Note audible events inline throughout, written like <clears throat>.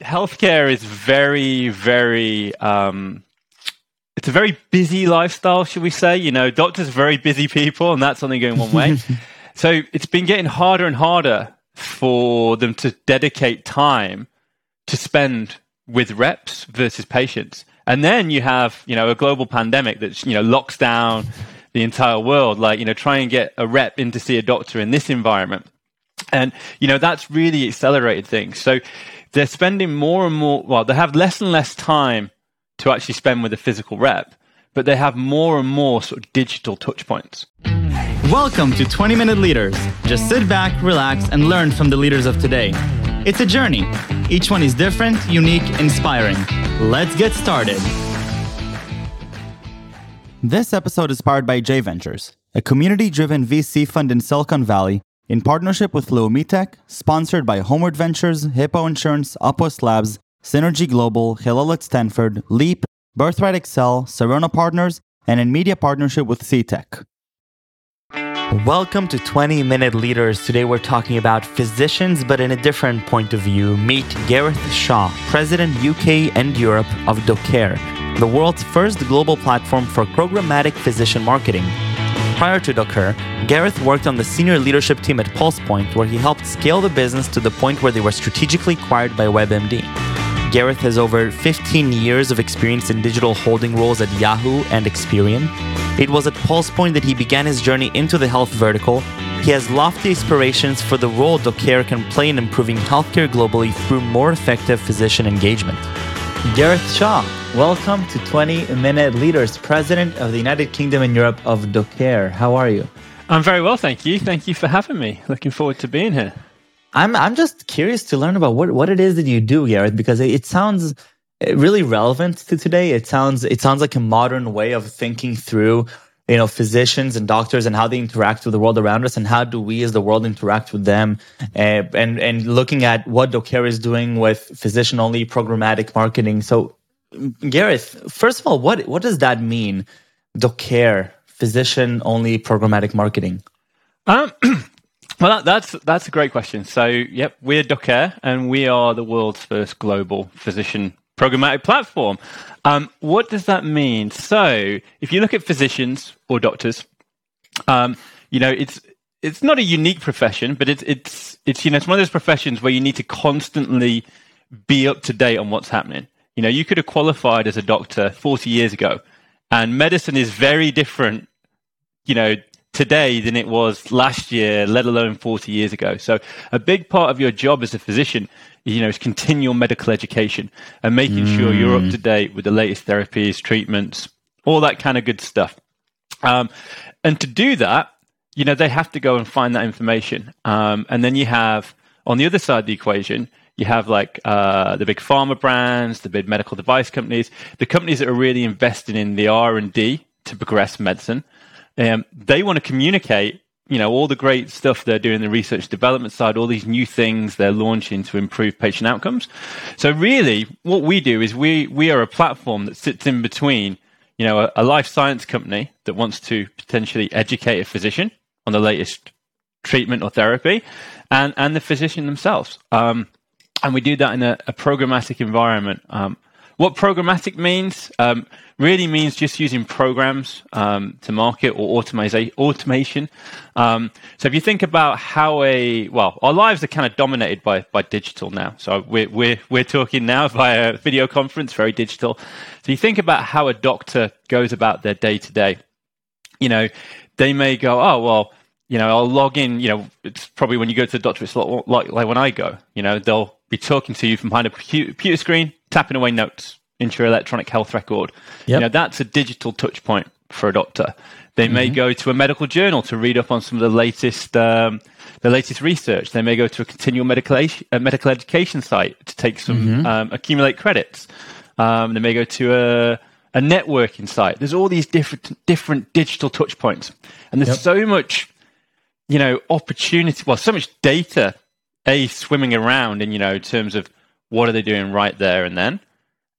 healthcare is very, very. Um, it's a very busy lifestyle, should we say? You know, doctors are very busy people, and that's only going one way. <laughs> so it's been getting harder and harder for them to dedicate time to spend with reps versus patients. And then you have, you know, a global pandemic that, you know, locks down the entire world. Like, you know, try and get a rep in to see a doctor in this environment. And, you know, that's really accelerated things. So they're spending more and more, well, they have less and less time to actually spend with a physical rep, but they have more and more sort of digital touch points. Welcome to 20 Minute Leaders. Just sit back, relax, and learn from the leaders of today. It's a journey. Each one is different, unique, inspiring. Let's get started. This episode is powered by J Ventures, a community driven VC fund in Silicon Valley in partnership with Leumitech, sponsored by Homeward Ventures, Hippo Insurance, Upwest Labs, Synergy Global, Hillel at Stanford, Leap, Birthright Excel, Sarona Partners, and in media partnership with CTech. Welcome to 20 Minute Leaders. Today we're talking about physicians, but in a different point of view. Meet Gareth Shaw, President UK and Europe of Doceree, the world's first global platform for programmatic physician marketing. Prior to Doceree, Gareth worked on the senior leadership team at PulsePoint, where he helped scale the business to the point where they were strategically acquired by WebMD. Gareth has over 15 years of experience in digital holding roles at Yahoo and Experian. It was at PulsePoint that he began his journey into the health vertical. He has lofty aspirations for the role Doceree can play in improving healthcare globally through more effective physician engagement. Gareth Shaw, welcome to 20 Minute Leaders, President of the United Kingdom and Europe of Doceree. How are you? I'm very well, thank you. Thank you for having me. Looking forward to being here. I'm I'm just curious to learn about what what it is that you do, Gareth, because it, it sounds eh, really relevant to today. It sounds it sounds like a modern way of thinking through you know physicians and doctors and how they interact with the world around us and how do we as the world interact with them uh, and and looking at what Doceree is doing with physician only programmatic marketing so gareth first of all what what does that mean Doceree physician only programmatic marketing um <clears throat> Well, that, that's that's a great question. So, yep, we're Doceree, and we are the world's first global physician programmatic platform. Um, what does that mean? So, if you look at physicians or doctors, um, you know, it's it's not a unique profession, but it's it's it's you know it's one of those professions where you need to constantly be up to date on what's happening. You know, you could have qualified as a doctor 40 years ago, and medicine is very different. You know, today than it was last year, let alone 40 years ago. So a big part of your job as a physician, you know, is continual medical education and making mm. sure you're up to date with the latest therapies, treatments, all that kind of good stuff. Um, and to do that, you know, they have to go and find that information. Um, and then you have on the other side of the equation, you have like uh, the big pharma brands, the big medical device companies, the companies that are really investing in the R and D to progress medicine. Um, they want to communicate, you know, all the great stuff they're doing the research development side, all these new things they're launching to improve patient outcomes. So really, what we do is we we are a platform that sits in between, you know, a, a life science company that wants to potentially educate a physician on the latest treatment or therapy, and and the physician themselves. Um, and we do that in a, a programmatic environment. Um, what programmatic means um, really means just using programs um, to market or automation. Um, so if you think about how a well, our lives are kind of dominated by by digital now. So we're we're we're talking now <laughs> via video conference, very digital. So you think about how a doctor goes about their day to day. You know, they may go, oh well, you know, I'll log in. You know, it's probably when you go to the doctor, it's like, like when I go. You know, they'll be talking to you from behind a computer screen, tapping away notes into your electronic health record. Yep. You know, that's a digital touch point for a doctor. They mm-hmm. may go to a medical journal to read up on some of the latest um, the latest research. They may go to a continual medical uh, medical education site to take some mm-hmm. um, accumulate credits. Um, they may go to a a networking site. There's all these different different digital touch points, and there's yep. so much, you know, opportunity. Well, so much data, a swimming around, in you know, in terms of what are they doing right there and then,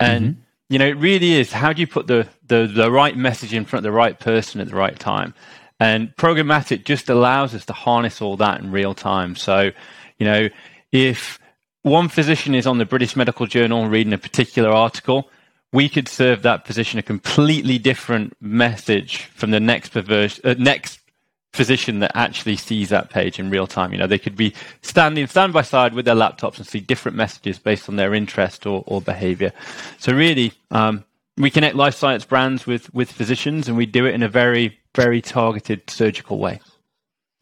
and mm-hmm. you know, it really is how do you put the, the the right message in front of the right person at the right time? And programmatic just allows us to harness all that in real time. So, you know, if one physician is on the British Medical Journal reading a particular article, we could serve that physician a completely different message from the next perverse, uh, next physician that actually sees that page in real time. You know, they could be standing stand by side with their laptops and see different messages based on their interest or, or behavior. So really, um, we connect life science brands with, with physicians and we do it in a very, very targeted surgical way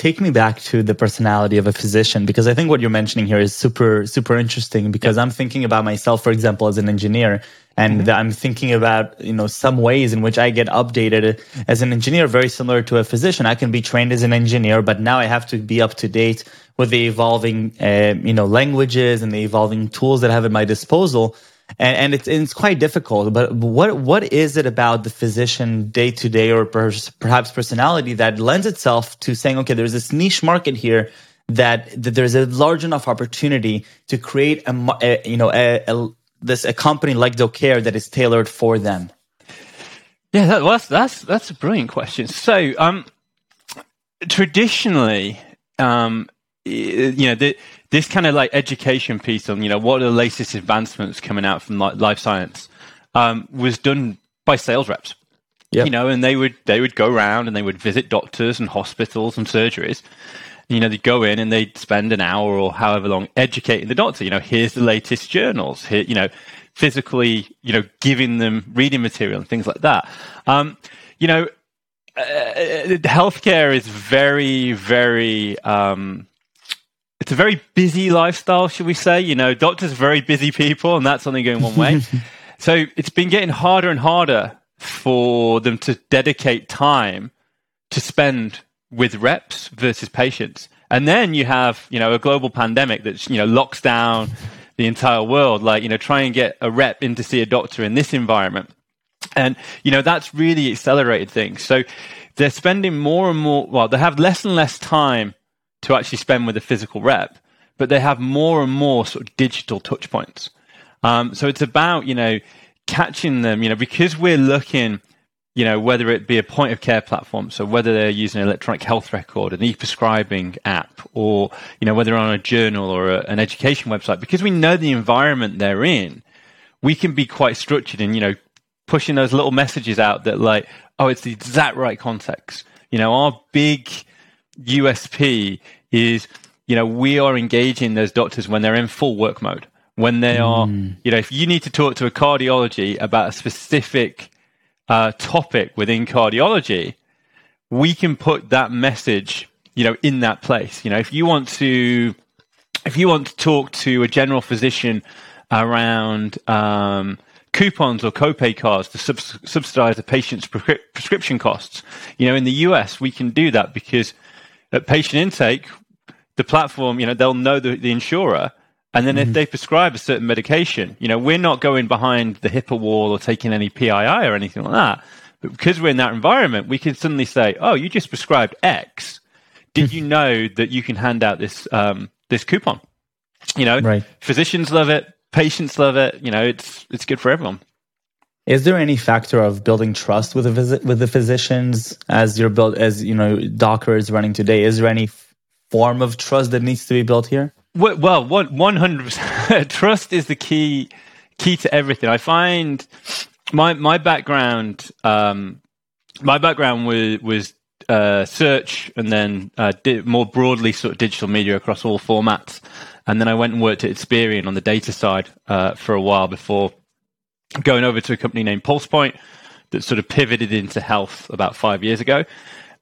take me back to the personality of a physician because I think what you're mentioning here is super super interesting because I'm thinking about myself for example as an engineer and mm-hmm. I'm thinking about you know some ways in which I get updated as an engineer very similar to a physician. I can be trained as an engineer but now I have to be up to date with the evolving uh, you know languages and the evolving tools that I have at my disposal and, and it's, it's quite difficult. But what what is it about the physician day to day, or perhaps personality that lends itself to saying, okay, there's this niche market here that, that there's a large enough opportunity to create a, a you know a, a, this a company like Doceree that is tailored for them. Yeah, that, well, that's that's that's a brilliant question. So, um, traditionally, um, you know, the, this kind of like education piece on, you know, what are the latest advancements coming out from life science um, was done by sales reps. Yep. You know, and they would they would go around and they would visit doctors and hospitals and surgeries. You know, they'd go in and they'd spend an hour or however long educating the doctor. You know, here's the latest journals. Here, you know, physically, you know, giving them reading material and things like that. Um, you know, uh, healthcare is very, very um, it's a very busy lifestyle, should we say? You know, doctors are very busy people, and that's only going one way. <laughs> so it's been getting harder and harder for them to dedicate time to spend with reps versus patients. And then you have, you know, a global pandemic that, you know, locks down the entire world. Like, you know, try and get a rep in to see a doctor in this environment. And, you know, that's really accelerated things. So they're spending more and more, well, they have less and less time to actually spend with a physical rep, but they have more and more sort of digital touch points. Um, so it's about, you know, catching them, you know, because we're looking, you know, whether it be a point of care platform, so whether they're using an electronic health record, an e-prescribing app, or, you know, whether on a journal or a, an education website, because we know the environment they're in, we can be quite structured in, you know, pushing those little messages out that like, oh, it's the exact right context. You know, our big USP is, you know, we are engaging those doctors when they're in full work mode. When they are, mm. you know, if you need to talk to a cardiology about a specific uh, topic within cardiology, we can put that message, you know, in that place. You know, if you want to, if you want to talk to a general physician around um, coupons or copay cards to sub- subsidize a patient's pre- prescription costs, you know, in the US, we can do that because at patient intake, the platform, you know, they'll know the, the insurer. And then mm-hmm. if they prescribe a certain medication, you know, we're not going behind the HIPAA wall or taking any PII or anything like that. But because we're in that environment, we can suddenly say, oh, you just prescribed X. Did you know that you can hand out this, um, this coupon? You know, right. physicians love it. Patients love it. You know, it's, it's good for everyone. Is there any factor of building trust with the visit with the physicians as you're built as you know Doceree is running today? Is there any form of trust that needs to be built here? Well, one hundred <laughs> trust is the key key to everything. I find my my background um, my background was was uh, search and then uh, more broadly sort of digital media across all formats. And then I went and worked at Experian on the data side uh, for a while before going over to a company named PulsePoint that sort of pivoted into health about five years ago.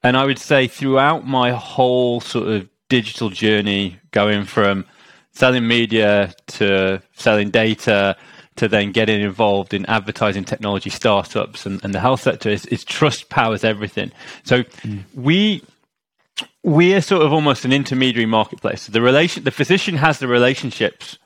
And I would say throughout my whole sort of digital journey, going from selling media to selling data to then getting involved in advertising technology startups and, and the health sector is, is, trust powers everything. So mm. we we're sort of almost an intermediary marketplace. So the relation the physician has the relationships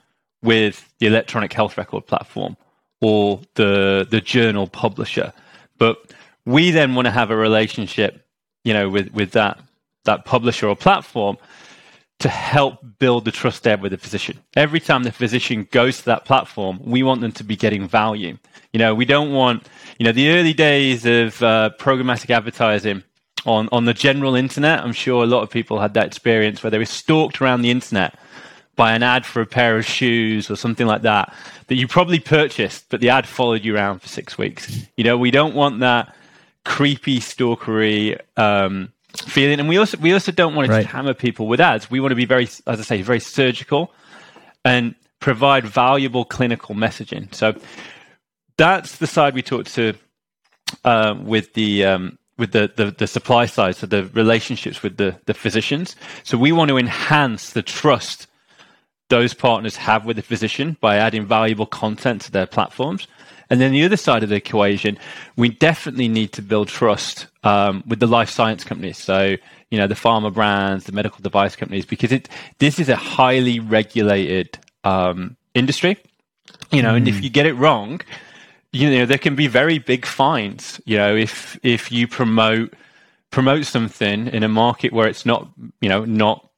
with the electronic health record platform or the the journal publisher. But we then want to have a relationship, you know, with with that that publisher or platform to help build the trust there with the physician. Every time the physician goes to that platform, we want them to be getting value. You know, we don't want, you know, the early days of uh, programmatic advertising on, on the general internet. I'm sure a lot of people had that experience where they were stalked around the internet by an ad for a pair of shoes or something like that that you probably purchased, but the ad followed you around for six weeks. You know, we don't want that creepy stalkery um, feeling, and we also we also don't want to right. hammer people with ads. We want to be very, as I say, very surgical and provide valuable clinical messaging. So that's the side we talk to uh, with the um, with the, the, the supply side, so the relationships with the, the physicians. So we want to enhance the trust those partners have with the physician by adding valuable content to their platforms. And then the other side of the equation, we definitely need to build trust um, with the life science companies. So, you know, the pharma brands, the medical device companies, because it this is a highly regulated um, industry. You know, mm. and if mm. you get it wrong, you know there can be very big fines. You know, if if you promote promote something in a market where it's not you know not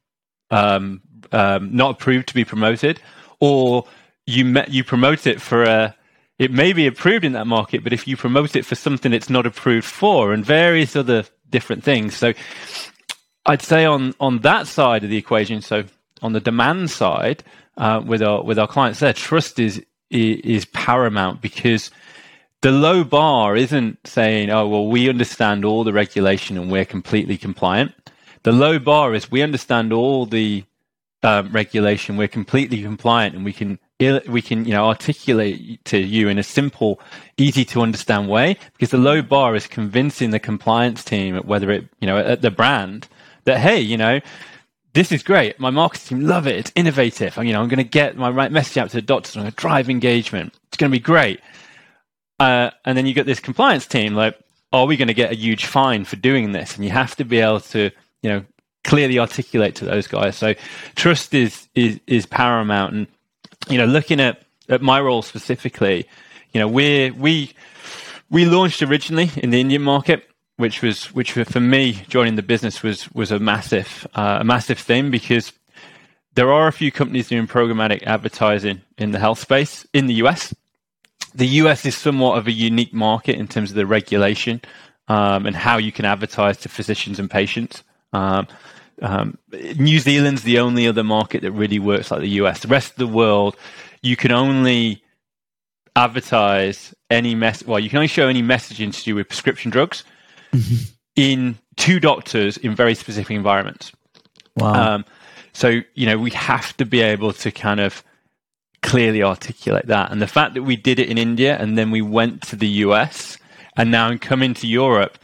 um, um, not approved to be promoted, or you met, you promote it for a it may be approved in that market, but if you promote it for something it's not approved for, and various other different things. So I'd say on on that side of the equation, so on the demand side, uh, with our with our clients there, trust is is paramount because the low bar isn't saying, oh, well, we understand all the regulation and we're completely compliant. The low bar is we understand all the um, regulation, we're completely compliant, and we can we can you know articulate to you in a simple, easy to understand way. Because the low bar is convincing the compliance team, whether it you know at the brand, that hey, you know this is great. My marketing team love it. It's innovative. You know, I'm going to get my right message out to the doctors. I'm going to drive engagement. It's going to be great. Uh, and then you get this compliance team like, are we going to get a huge fine for doing this? And you have to be able to, you know, clearly articulate to those guys. So trust is is is paramount. And you know, looking at at my role specifically, you know, we we we launched originally in the Indian market, which was which for me joining the business was was a massive uh, a massive thing because there are a few companies doing programmatic advertising in the health space in the US the US is somewhat of a unique market in terms of the regulation um, and how you can advertise to physicians and patients. Um, um, New Zealand's the only other market that really works like the US. The rest of the world, you can only advertise any mess. Well, you can only show any messaging to do with prescription drugs mm-hmm. in two doctors in very specific environments. Wow. Um, so you know we have to be able to kind of clearly articulate that. And the fact that we did it in India and then we went to the US and now I'm coming to Europe,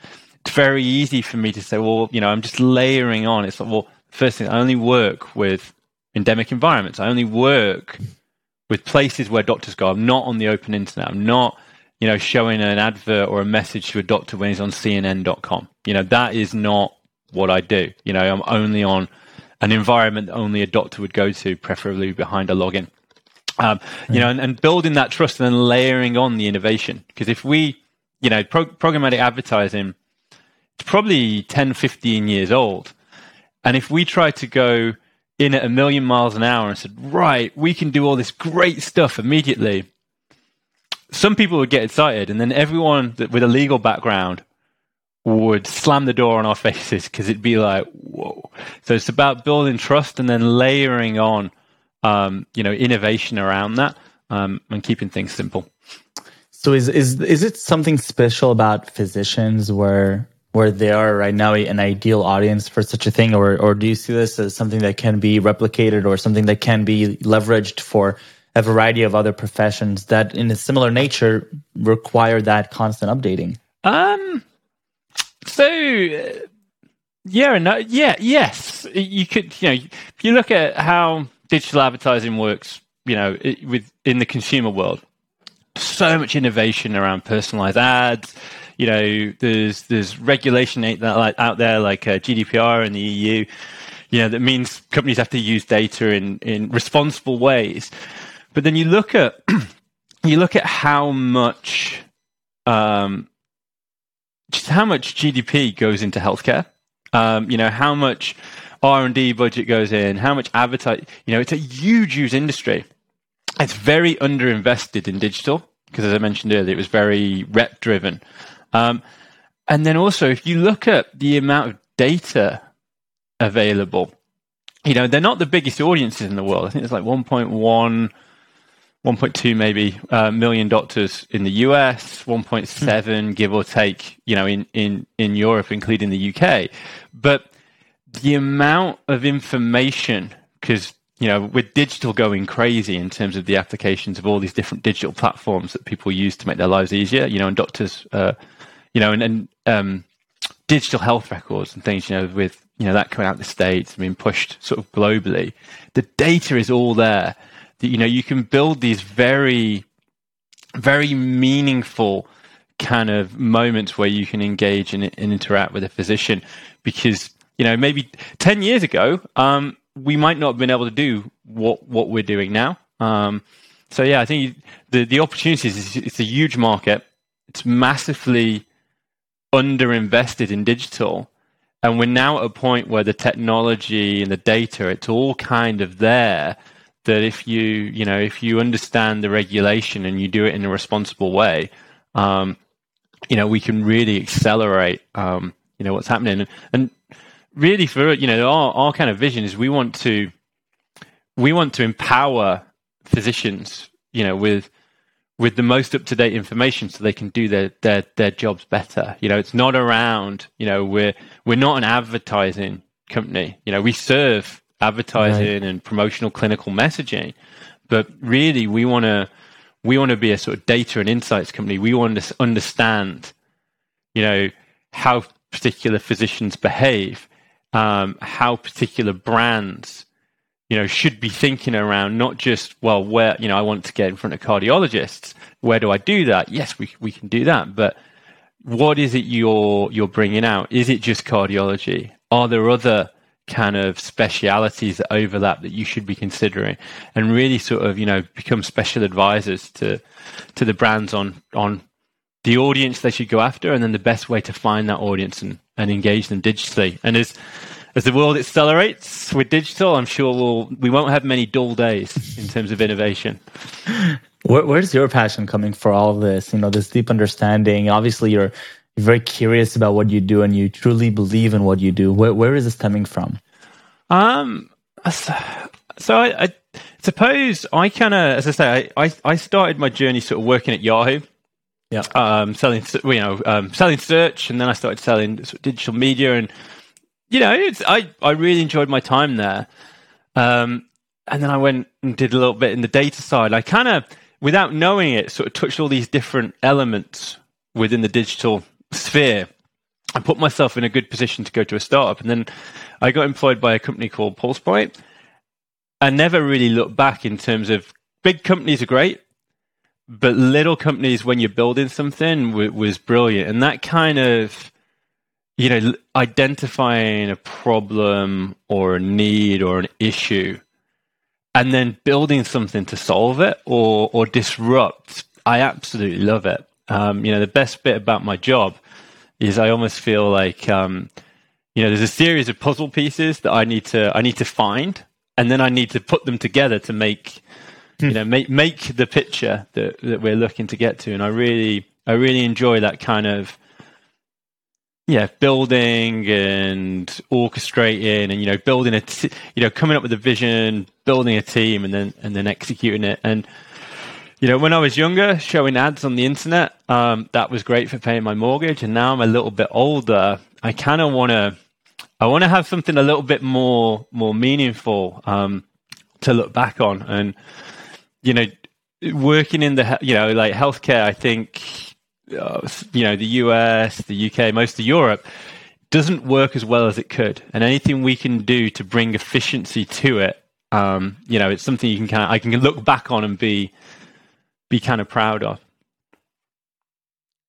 it's very easy for me to say, well, you know, I'm just layering on. It's like, well, first thing, I only work with endemic environments. I only work with places where doctors go. I'm not on the open internet. I'm not, you know, showing an advert or a message to a doctor when he's on CNN.com. You know, that is not what I do. You know, I'm only on an environment that only a doctor would go to, preferably behind a login. Um, you know, and, and, building that trust and then layering on the innovation. Because if we, you know, pro- programmatic advertising, probably 10, 15 years old. And if we try to go in at a million miles an hour and said, right, we can do all this great stuff immediately, some people would get excited. And then everyone that, with a legal background would slam the door on our <laughs> faces because it'd be like, whoa. So it's about building trust and then layering on um, you know, innovation around that um, and keeping things simple. So is is is it something special about physicians where where they are right now an ideal audience for such a thing, or or do you see this as something that can be replicated or something that can be leveraged for a variety of other professions that, in a similar nature, require that constant updating? Um. So. Uh, yeah, no, yeah, yes. You could, you know, if you look at how digital advertising works, you know, it, with in the consumer world. So much innovation around personalized ads. You know, there's there's regulation out there like uh, GDPR in the EU. You know, that means companies have to use data in in responsible ways. But then you look at <clears throat> you look at how much um, just how much GDP goes into healthcare. Um, you know, how much R&D budget goes in, how much advertise, you know, it's a huge, huge industry. It's very underinvested in digital because as I mentioned earlier, it was very rep driven. Um, and then also, if you look at the amount of data available, you know, they're not the biggest audiences in the world. I think it's like 1.1, 1.2 maybe uh, million doctors in the US, 1.7 mm. give or take, you know, in, in, in Europe, including the UK. But the amount of information, because you know, with digital going crazy in terms of the applications of all these different digital platforms that people use to make their lives easier, you know, and doctors, uh, you know, and, and um, digital health records and things, you know, with, you know, that coming out the States, and being pushed sort of globally, the data is all there. That, you know, you can build these very, very meaningful kind of moments where you can engage and, and interact with a physician because, you know, maybe 10 years ago, um, we might not have been able to do what what we're doing now. Um, so yeah, I think the the opportunities it's a huge market. It's massively underinvested in digital, and we're now at a point where the technology and the data it's all kind of there. That if you you know if you understand the regulation and you do it in a responsible way, um, you know we can really accelerate um, you know what's happening and, and really for you know our, our kind of vision is we want to we want to empower physicians you know with with the most up to date information so they can do their, their their jobs better. You know it's not around you know we're we're not an advertising company. You know we serve advertising right. and promotional clinical messaging but really we want to we want to be a sort of data and insights company. We want to understand you know how particular physicians behave um, how particular brands you know should be thinking around not just well where you know I want to get in front of cardiologists. Where do I do that? Yes we we can do that. But what is it you're you're bringing out? Is it just cardiology? Are there other kind of specialities that overlap that you should be considering? And really sort of you know become special advisors to to the brands on on the audience they should go after and then the best way to find that audience and and engage them digitally. And as as the world accelerates with digital, I'm sure we'll we won't have many dull days in terms of innovation. Where, where's your passion coming for all this? You know, this deep understanding. Obviously, you're, you're very curious about what you do, and you truly believe in what you do. Where, where is this coming from? Um, so I, I suppose I kind of, as I say, I, I, I started my journey sort of working at Yahoo yeah. Um, selling, you know, um, selling search, and then I started selling digital media, and you know, it's, I I really enjoyed my time there. Um, and then I went and did a little bit in the data side. I kind of, without knowing it, sort of touched all these different elements within the digital sphere. I put myself in a good position to go to a startup, and then I got employed by a company called PulsePoint. I never really looked back in terms of big companies are great, but little companies when you're building something w- was brilliant and that kind of you know identifying a problem or a need or an issue and then building something to solve it or or disrupt. I absolutely love it. Um, you know the best bit about my job is i almost feel like um, you know there's a series of puzzle pieces that i need to i need to find and then i need to put them together to make you know, make make the picture that that we're looking to get to. And I really I really enjoy that kind of yeah, building and orchestrating, and you know, building a t- you know, coming up with a vision, building a team, and then and then executing it. And you know, when I was younger, showing ads on the internet, um, that was great for paying my mortgage. And now I'm a little bit older, I kind of want to, I want to have something a little bit more more meaningful um, to look back on. And you know, working in the you know like healthcare, I think uh, you know the US, the UK, most of Europe doesn't work as well as it could, and anything we can do to bring efficiency to it, um, you know, it's something you can kind of I can look back on and be be kind of proud of.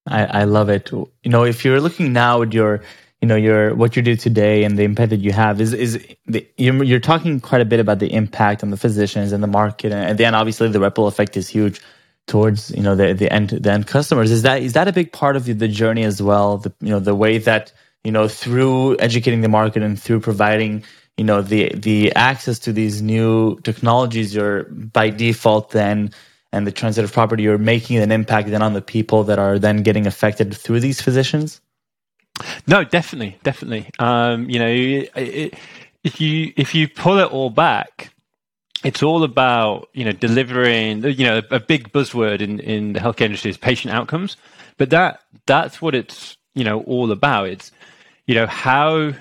I, I love it. You know, if you're looking now at your you know your what you do today and the impact that you have is is the, you're, you're talking quite a bit about the impact on the physicians and the market and then obviously the ripple effect is huge towards you know the the end the end customers. Is that is that a big part of the journey as well? The you know the way that you know through educating the market and through providing you know the the access to these new technologies you're by default then and the transitive property you're making an impact then on the people that are then getting affected through these physicians? No, definitely, definitely. Um, you know, it, if you if you pull it all back, it's all about you know delivering. You know, a big buzzword in in the healthcare industry is patient outcomes, but that that's what it's you know all about. It's you know how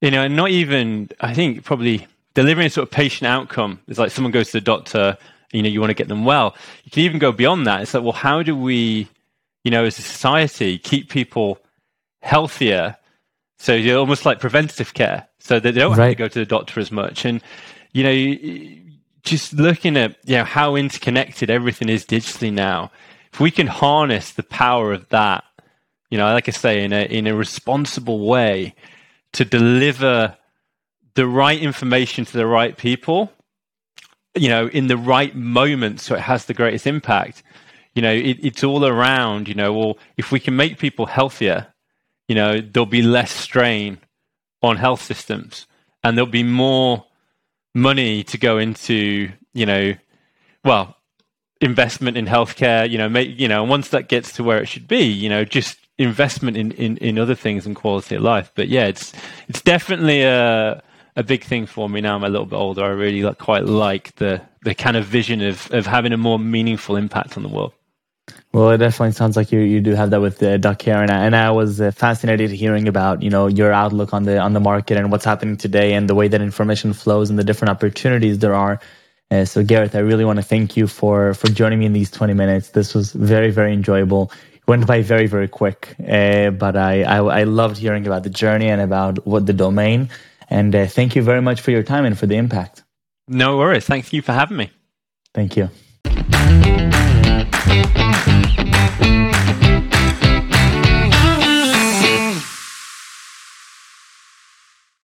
you know, and not even I think probably delivering a sort of patient outcome is like someone goes to the doctor. You know, you want to get them well. You can even go beyond that. It's like, well, how do we, you know, as a society, keep people healthier? So you're almost like preventative care, so that they don't right. have to go to the doctor as much. And you know, just looking at you know how interconnected everything is digitally now, if we can harness the power of that, you know, like I say, in a in a responsible way, to deliver the right information to the right people, you know, in the right moment, so it has the greatest impact. You know, it, it's all around. You know, well, if we can make people healthier, you know, there'll be less strain on health systems, and there'll be more money to go into, you know, well, investment in healthcare. You know, make you know, once that gets to where it should be, you know, just investment in, in, in other things and quality of life. But yeah, it's it's definitely a a big thing for me now. I'm a little bit older. I really like, quite like the the kind of vision of of having a more meaningful impact on the world. Well, it definitely sounds like you, you do have that with uh, Doceree, and I, and I was uh, fascinated hearing about you know your outlook on the on the market and what's happening today, and the way that information flows and the different opportunities there are. Uh, so, Gareth, I really want to thank you for for joining me in these 20 minutes. This was very very enjoyable. It went by very very quick, uh, but I, I, I loved hearing about the journey and about what the domain. And uh, thank you very much for your time and for the impact. No worries. Thank you for having me. Thank you.